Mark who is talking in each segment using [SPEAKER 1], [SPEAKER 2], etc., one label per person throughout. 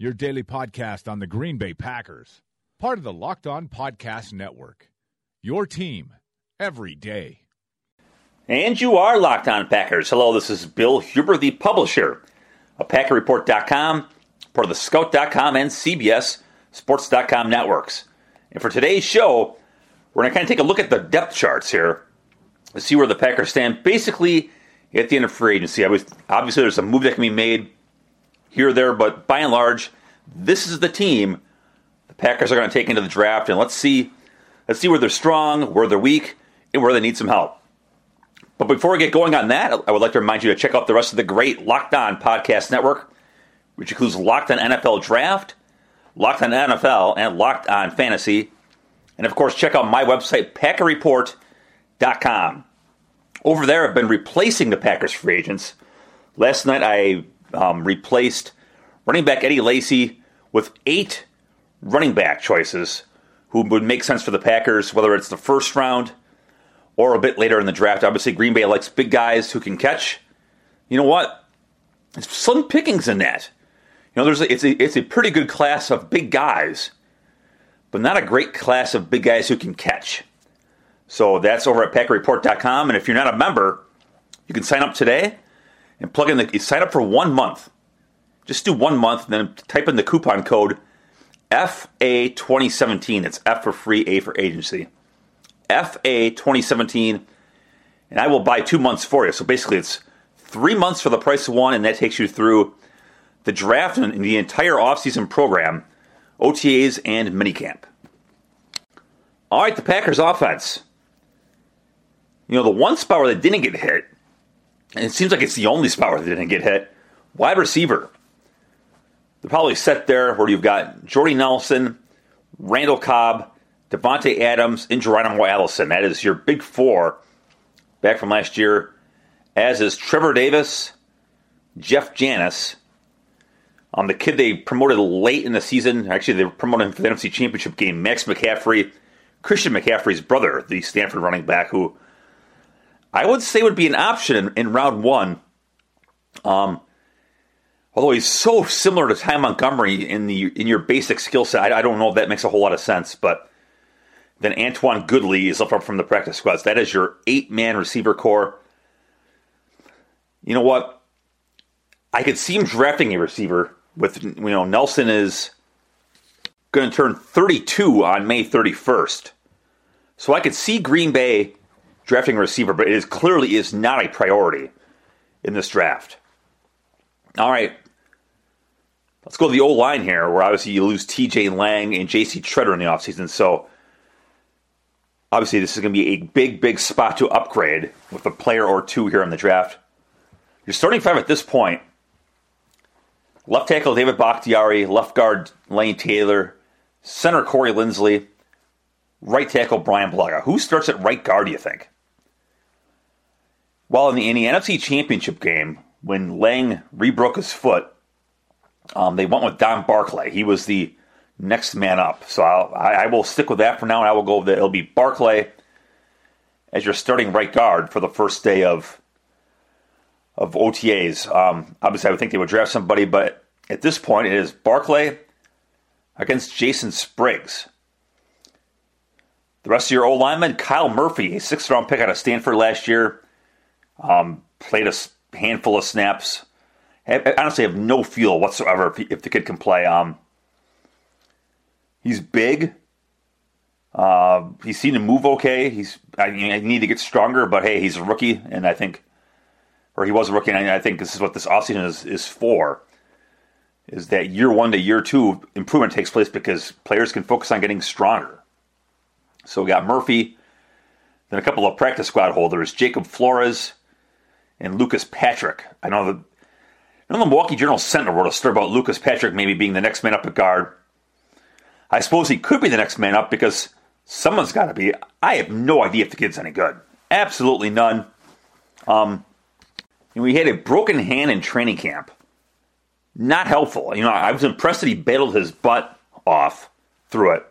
[SPEAKER 1] your daily podcast on the Green Bay Packers, part of the Locked On Podcast Network. Your team every day.
[SPEAKER 2] And you are Locked On Packers. Hello, this is Bill Huber, the publisher of PackerReport.com, part of the Scout.com and CBS Sports.com networks. And for today's show, we're going to kind of take a look at the depth charts here to see where the Packers stand basically at the end of free agency. Obviously, there's a move that can be made here or there, but by and large, this is the team the Packers are going to take into the draft, and let's see, let's see where they're strong, where they're weak, and where they need some help. But before we get going on that, I would like to remind you to check out the rest of the great Locked On Podcast Network, which includes Locked On NFL Draft, Locked On NFL, and Locked On Fantasy. And of course, check out my website, PackerReport.com. Over there, I've been replacing the Packers free agents. Last night, I um, replaced running back Eddie Lacy with eight running back choices who would make sense for the Packers, whether it's the first round or a bit later in the draft. Obviously, Green Bay likes big guys who can catch. You know what? It's slim pickings in that. You know, there's a, it's a, it's a pretty good class of big guys, but not a great class of big guys who can catch. So that's over at PackerReport.com. And if you're not a member, you can sign up today and plug in the sign up for one month. Just do one month, and then type in the coupon code FA2017. It's F for free, A for agency. FA2017, and I will buy two months for you. So basically, it's three months for the price of one, and that takes you through the draft and the entire offseason program, OTAs and minicamp. All right, the Packers offense. You know, the one spot where they didn't get hit, and it seems like it's the only spot where they didn't get hit, wide receiver. They're probably set there where you've got Jordy Nelson, Randall Cobb, Davante Adams, and Geronimo Allison. That is your big four back from last year, as is Trevor Davis, Jeff Janis, um, the kid they promoted late in the season, actually, they promoted him for the NFC Championship game, Max McCaffrey, Christian McCaffrey's brother, the Stanford running back, who I would say would be an option in, in round one. Um, although he's so similar to Ty Montgomery in the in your basic skill set, I, I, don't know if that makes a whole lot of sense. But then Antwan Goodley is up from the practice squads. That is your eight man receiver core. You know what? I could see him drafting a receiver with you know Nelson is going to turn 32 on May 31st. So I could see Green Bay drafting a receiver, but it is clearly is not a priority in this draft. All right. Let's go to the old line here, where obviously you lose TJ Lang and JC Tretter in the offseason. So obviously this is going to be a big, big spot to upgrade with a player or two here in the draft. Your starting five at this point Left tackle David Bakhtiari, left guard Lane Taylor, center Corey Linsley, right tackle Bryan Bulaga. Who starts at right guard, do you think? Well, in the, in the NFC Championship game, when Lang rebroke his foot, um, they went with Don Barclay. He was the next man up. So I'll, I, I will stick with that for now, and I will go with it. It'll be Barclay as your starting right guard for the first day of of OTAs. Um, obviously, I would think they would draft somebody, but at this point, it is Barclay against Jason Spriggs. The rest of your old linemen, Kyle Murphy, a sixth round pick out of Stanford last year, um, played a handful of snaps. I honestly have no feel whatsoever if, if the kid can play. Um, he's big. Uh, he's seen to move okay. He's I, I, need to get stronger, but hey, he's a rookie, and I think, or he was a rookie, and I think this is what this offseason is is for. Is that year one to year two improvement takes place because players can focus on getting stronger. So we got Murphy, then a couple of practice squad holders, Jacob Flores and Lucas Patrick. I know the, I know the Milwaukee Journal Sentinel wrote a story about Lucas Patrick maybe being the next man up at guard. I suppose he could be the next man up because someone's got to be. I have no idea if the kid's any good. Absolutely none. Um, we had a broken hand in training camp. Not helpful. You know, I was impressed that he battled his butt off through it.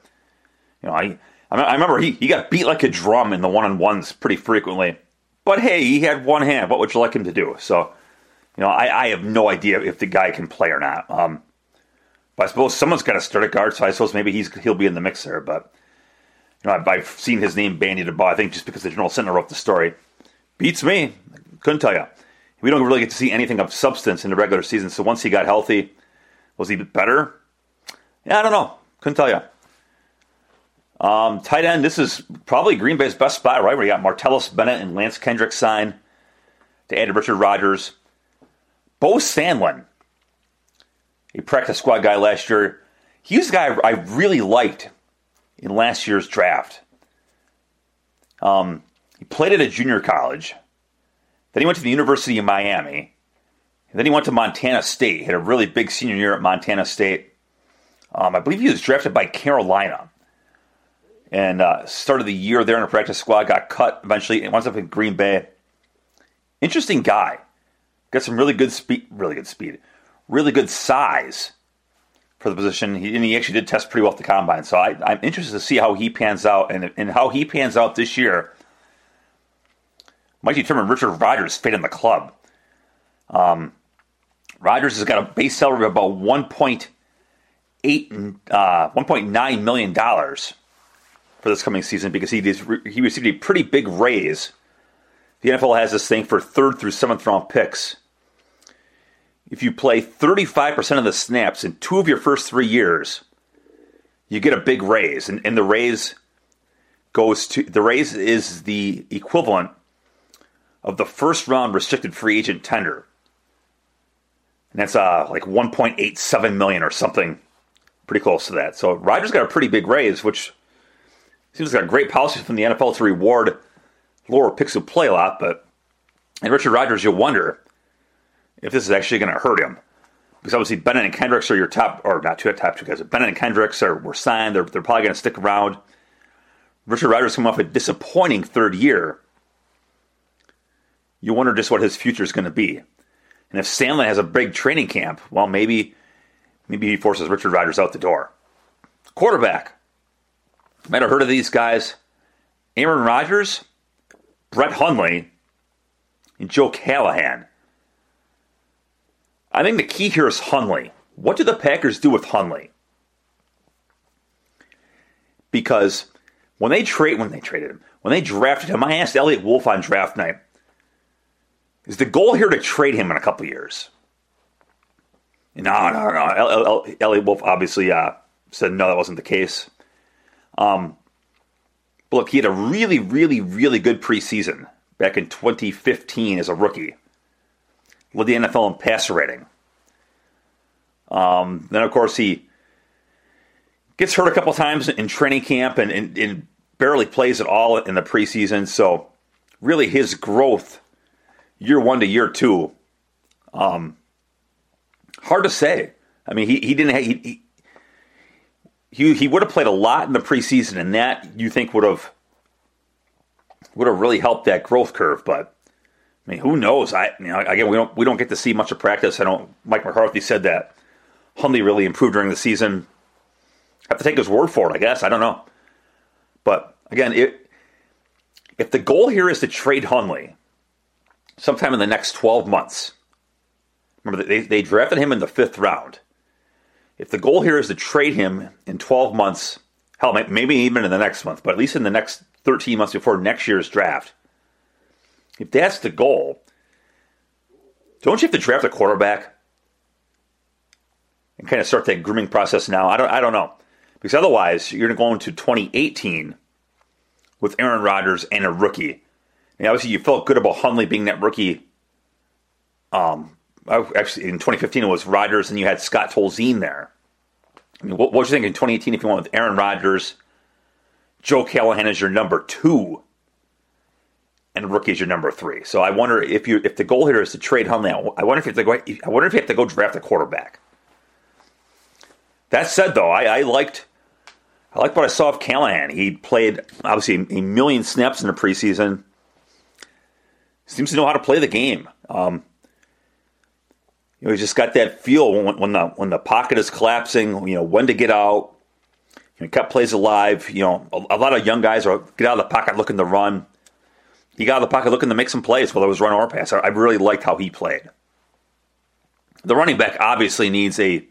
[SPEAKER 2] You know, I I remember he, he got beat like a drum in the one on ones pretty frequently. But hey, he had one hand. What would you like him to do? So, you know, I, I have no idea if the guy can play or not. Um, but I suppose someone's got to start at guard, so I suppose maybe he's he'll be in the mix there. But you know, I've, I've seen his name bandied about. I think just because the Journal Sentinel wrote the story, beats me. Couldn't tell you. We don't really get to see anything of substance in the regular season. So once he got healthy, was he better? Yeah, I don't know. Couldn't tell you. Um, tight end, this is probably Green Bay's best spot, right? Where you got Martellus Bennett and Lance Kendrick sign to add to Richard Rodgers. Beau Sandland, a practice squad guy last year. He was a guy I really liked in last year's draft. Um, he played at a junior college. Then he went to the University of Miami. And then he went to Montana State. He had a really big senior year at Montana State. Um, I believe he was drafted by Carolina and uh, started the year there in a practice squad. Got cut eventually, and winds up in Green Bay. Interesting guy. Got some really good speed, really good speed, really good size for the position. He, and he actually did test pretty well at the combine. So I, am interested to see how he pans out, and, and how he pans out this year might determine Richard Rodgers' fate in the club. Um, Rodgers has got a base salary of about 1.8, uh, 1.9 million dollars for this coming season because he he received a pretty big raise. The NFL has this thing for third through seventh round picks. If you play 35% of the snaps in two of your first three years, you get a big raise. And, and the raise goes to the raise is the equivalent of the first round restricted free agent tender. And that's uh, like 1.87 million or something pretty close to that. So Rodgers got a pretty big raise, which Seems like a great policy from the NFL to reward lower picks who play a lot, but and Richard Rodgers, you'll wonder if this is actually going to hurt him. Because obviously Bennett and Kendricks are your top, or not two top two guys. Bennett and Kendricks are were signed. They're, they're probably going to stick around. Richard Rodgers coming off a disappointing third year. You wonder just what his future is going to be. And if Sandland has a big training camp, well, maybe maybe he forces Richard Rodgers out the door. Quarterback. Might have heard of these guys Aaron Rodgers, Brett Hundley, and Joe Callahan. I think the key here is Hundley. What do the Packers do with Hundley? Because when they trade, when they traded him, when they drafted him, I asked Eliot Wolf on draft night, is the goal here to trade him in a couple years? No, no, no. Eliot Wolf obviously uh, said no, that wasn't the case. Um, but look, he had a really, really, really good preseason back in 2015 as a rookie. Led the NFL in passer rating. Um, then, of course, he gets hurt a couple times in training camp and, and, and, barely plays at all in the preseason. So, really, his growth year one to year two, um, hard to say. I mean, he, he didn't have, he, he he he would have played a lot in the preseason, and that you think would have would have really helped that growth curve. But I mean, who knows? I you know, again, we don't we don't get to see much of practice. I don't. Mike McCarthy said that Hundley really improved during the season. I have to take his word for it, I guess. I don't know, but again, it, if the goal here is to trade Hundley sometime in the next twelve months, remember they they drafted him in the fifth round if the goal here is to trade him in 12 months Hell, maybe even in the next month, but at least in the next 13 months before next year's draft. If that's the goal, don't you have to draft a quarterback and kind of start that grooming process now? I don't, I don't know. Because otherwise, you're going to go into 2018 with Aaron Rodgers and a rookie. And obviously, you felt good about Hundley being that rookie. Um, actually, in 2015, it was Rodgers, and you had Scott Tolzien there. I mean, what, what would you think in 2018 if you went with Aaron Rodgers, Joe Callahan is your number two, and rookie is your number three? So I wonder if you if the goal here is to trade Hundley. I wonder if you have to go. I wonder if you have to go draft a quarterback. That said, though, I, I liked I liked what I saw of Callahan. He played obviously a million snaps in the preseason. Seems to know how to play the game. Um, you know, he's just got that feel when, when, the when the pocket is collapsing. You know when to get out. You know, cut plays alive. You know, a, a, lot of young guys are get out of the pocket looking to run. He got out of the pocket looking to make some plays, whether it was run or pass. I, I really liked how he played. The running back obviously needs a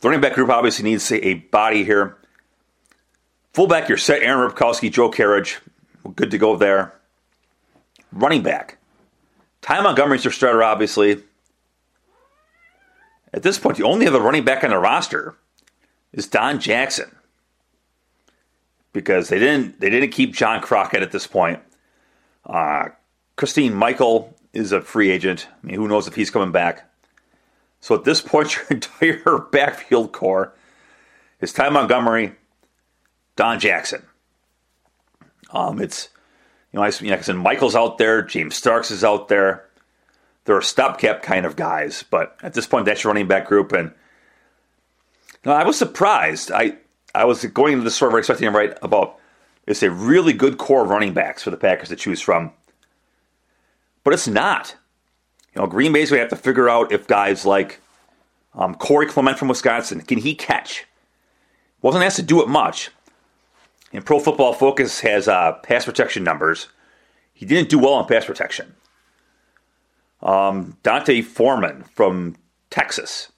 [SPEAKER 2] the running back group obviously needs a body here. Fullback, you're set. Aaron Ripkowski, Joe Kerridge, good to go there. Running back, Ty Montgomery's your starter, obviously. At this point, the only other running back on the roster is Don Jackson because they didn't they didn't keep John Crockett at this point. Uh, Christine Michael is a free agent. I mean, who knows if he's coming back? So at this point, your entire backfield core is Ty Montgomery, Don Jackson. Um, it's you know, I, like I said, Michael's out there, James Starks is out there. They're a stopgap kind of guys, but at this point, that's your running back group. And know, I was surprised. I I was going into this sort of expecting to write about it's a really good core of running backs for the Packers to choose from, but it's not. You know, Green Bay's going to have to figure out if guys like um, Corey Clement from Wisconsin can he catch? Wasn't asked to do it much. And Pro Football Focus has uh, pass protection numbers. He didn't do well on pass protection. Um, D'Onta Foreman from Texas.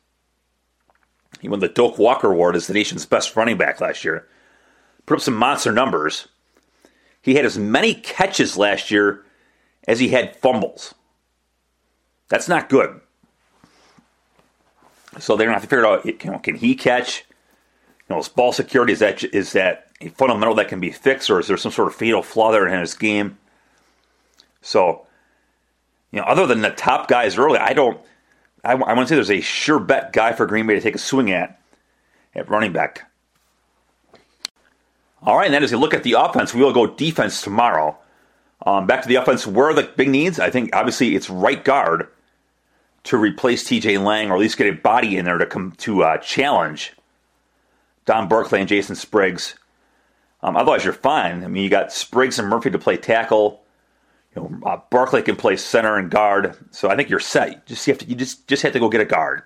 [SPEAKER 2] He won the Doak Walker Award as the nation's best running back last year. Put up some monster numbers. He had as many catches last year as he had fumbles. That's not good. So they're going to have to figure out: you know, can he catch? You know, his ball security is that is that a fundamental that can be fixed, or is there some sort of fatal flaw there in his game? So, you know, other than the top guys early, I don't. I, I want to say there's a sure bet guy for Green Bay to take a swing at at running back. All right, and then as we look at the offense, we will go defense tomorrow. Um, back to the offense, where are the big needs? I think obviously it's right guard to replace T.J. Lang, or at least get a body in there to come to uh, challenge Don Barclay and Jason Spriggs. Um, otherwise, you're fine. I mean, you got Spriggs and Murphy to play tackle. You know, uh, Barclay can play center and guard. So I think you're set. You just you have to you just just have to go get a guard.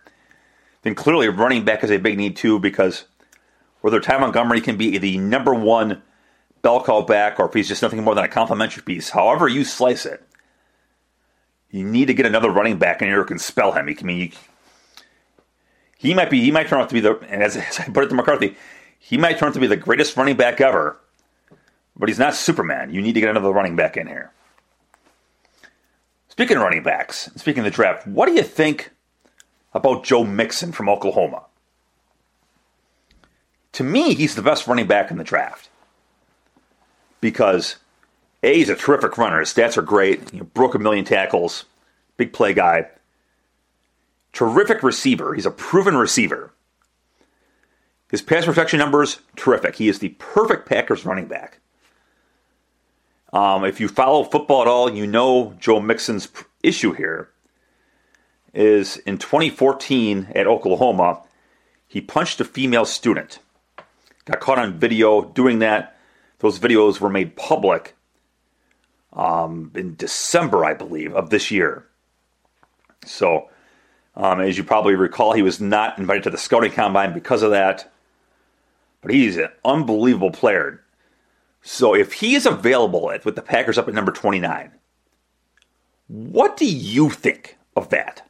[SPEAKER 2] Then clearly, running back is a big need too because whether Ty Montgomery can be the number one bell call back or if he's just nothing more than a complimentary piece, however you slice it, you need to get another running back in here who can spell him. I mean, you, he might be he might turn out to be the and as, as I put it to McCarthy, he might turn out to be the greatest running back ever, but he's not Superman. You need to get another running back in here. Speaking of running backs, speaking of the draft, what do you think about Joe Mixon from Oklahoma? To me, he's the best running back in the draft because a, he's a terrific runner. His stats are great. He broke a million tackles, big play guy. Terrific receiver. He's a proven receiver. His pass protection numbers, terrific. He is the perfect Packers running back. Um, if you follow football at all, you know Joe Mixon's issue here is in 2014 at Oklahoma, he punched a female student. Got caught on video doing that. Those videos were made public um, in December, I believe, of this year. So, um, as you probably recall, he was not invited to the scouting combine because of that. But he's an unbelievable player. So, if he is available at, with the Packers up at number 29, what do you think of that?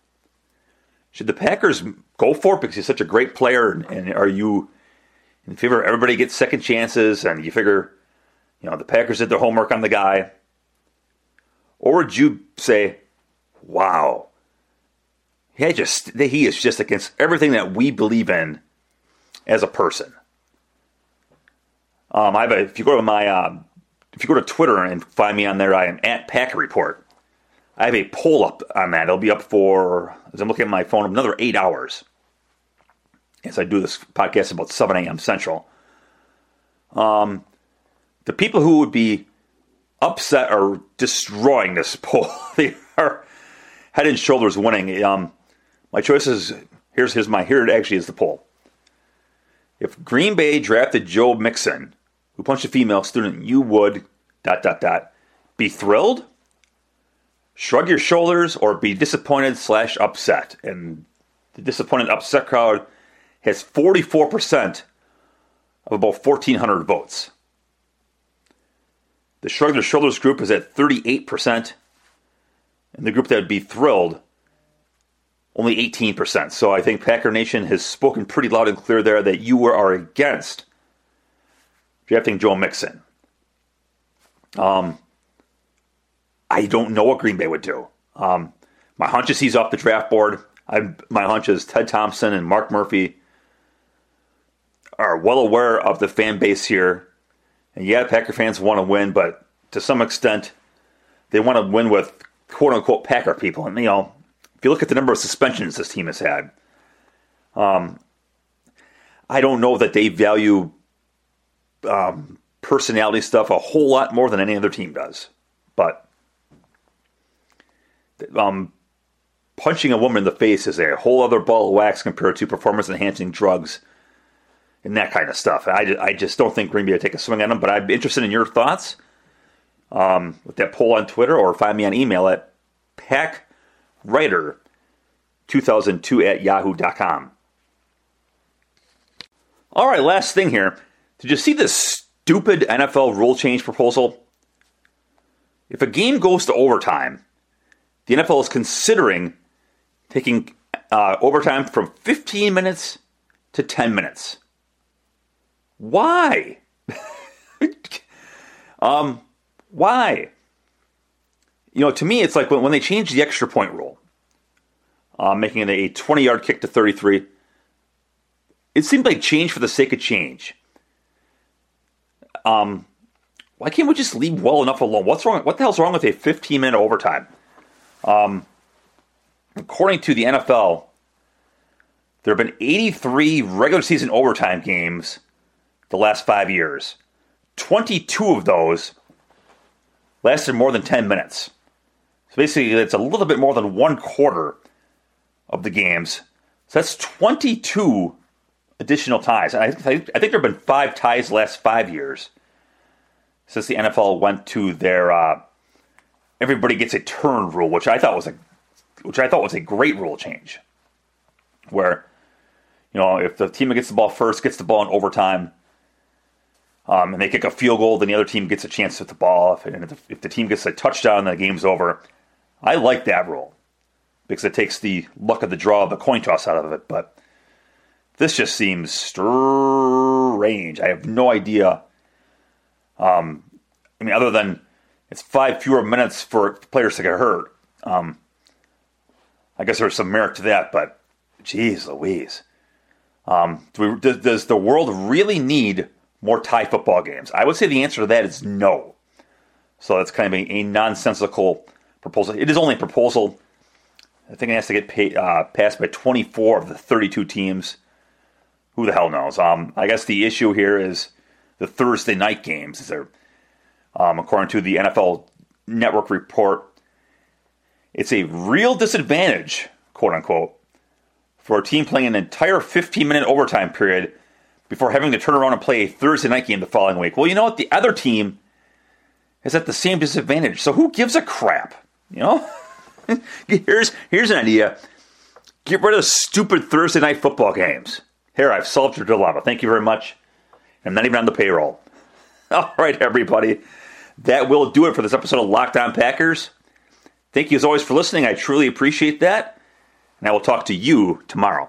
[SPEAKER 2] Should the Packers go for it because he's such a great player? And are you And you figure everybody gets second chances, and you figure, you know, the Packers did their homework on the guy. Or would you say, wow, he just he is just against everything that we believe in as a person. Um, I have a, if you go to my um, if you go to Twitter and find me on there, I am at Packer Report. I have a poll up on that. It'll be up for as I'm looking at my phone another eight hours as I do this podcast about 7 a.m. Central. Um, the people who would be upset are destroying this poll. they are head and shoulders winning. Um, my choice is here's here's my here it actually is the poll. If Green Bay drafted Joe Mixon, who punched a female student, you would dot dot dot be thrilled, shrug your shoulders, or be disappointed slash upset. And the disappointed upset crowd has 44% of about 1,400 votes. The shrug their shoulders group is at 38%, and the group that would be thrilled only 18%. So I think Packer Nation has spoken pretty loud and clear there that you are against drafting Joe Mixon. Um, I don't know what Green Bay would do. Um, my hunch is he's off the draft board. I, my hunch is Ted Thompson and Mark Murphy are well aware of the fan base here. And yeah, Packer fans want to win, but to some extent, they want to win with quote unquote Packer people. And, you know, if you look at the number of suspensions this team has had, um, I don't know that they value um, personality stuff a whole lot more than any other team does. But um, punching a woman in the face is a whole other ball of wax compared to performance enhancing drugs and that kind of stuff. I, I just don't think Green Bay will take a swing at them, but I'd be interested in your thoughts um, with that poll on Twitter or find me on email at packwriter2002 at yahoo.com. All right, last thing here. Did you see this stupid NFL rule change proposal? If a game goes to overtime, the NFL is considering taking uh, overtime from 15 minutes to 10 minutes. Why? um, why? You know, to me, it's like when, when they changed the extra point rule, uh, making it a 20 yard kick to 33, it seemed like change for the sake of change. Um, why can't we just leave well enough alone? What's wrong? What the hell's wrong with a 15 minute overtime? Um, according to the NFL, there have been 83 regular season overtime games the last five years. 22 of those lasted more than 10 minutes. So basically, it's a little bit more than one quarter of the games. So that's 22 additional ties. I, think, I think there have been five ties the last five years since the NFL went to their uh, everybody gets a turn rule, which I thought was a which I thought was a great rule change. Where you know if the team that gets the ball first gets the ball in overtime, um, and they kick a field goal, then the other team gets a chance to hit the ball. And if the, if the team gets a touchdown, then the game's over. I like that rule because it takes the luck of the draw, the coin toss out of it. But this just seems strange. I have no idea. Um, I mean, other than it's five fewer minutes for players to get hurt. Um, I guess there's some merit to that, but geez, Louise. Um, do we, does, does the world really need more tie football games? I would say the answer to that is no. So that's kind of a, a nonsensical proposal. It is only a proposal. I think it has to get pay, uh, passed by 24 of the 32 teams. Who the hell knows? Um, I guess the issue here is the Thursday night games. Is there, um, according to the NFL Network report, it's a real disadvantage, quote unquote, for a team playing an entire 15 minute overtime period before having to turn around and play a Thursday night game the following week. Well, you know what? The other team is at the same disadvantage. So who gives a crap? You know? here's here's an idea. Get rid of stupid Thursday night football games. Here, I've solved your dilemma. Thank you very much. I'm not even on the payroll. All right, everybody. That will do it for this episode of Locked On Packers. Thank you as always for listening. I truly appreciate that. And I will talk to you tomorrow.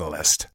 [SPEAKER 3] catalyst.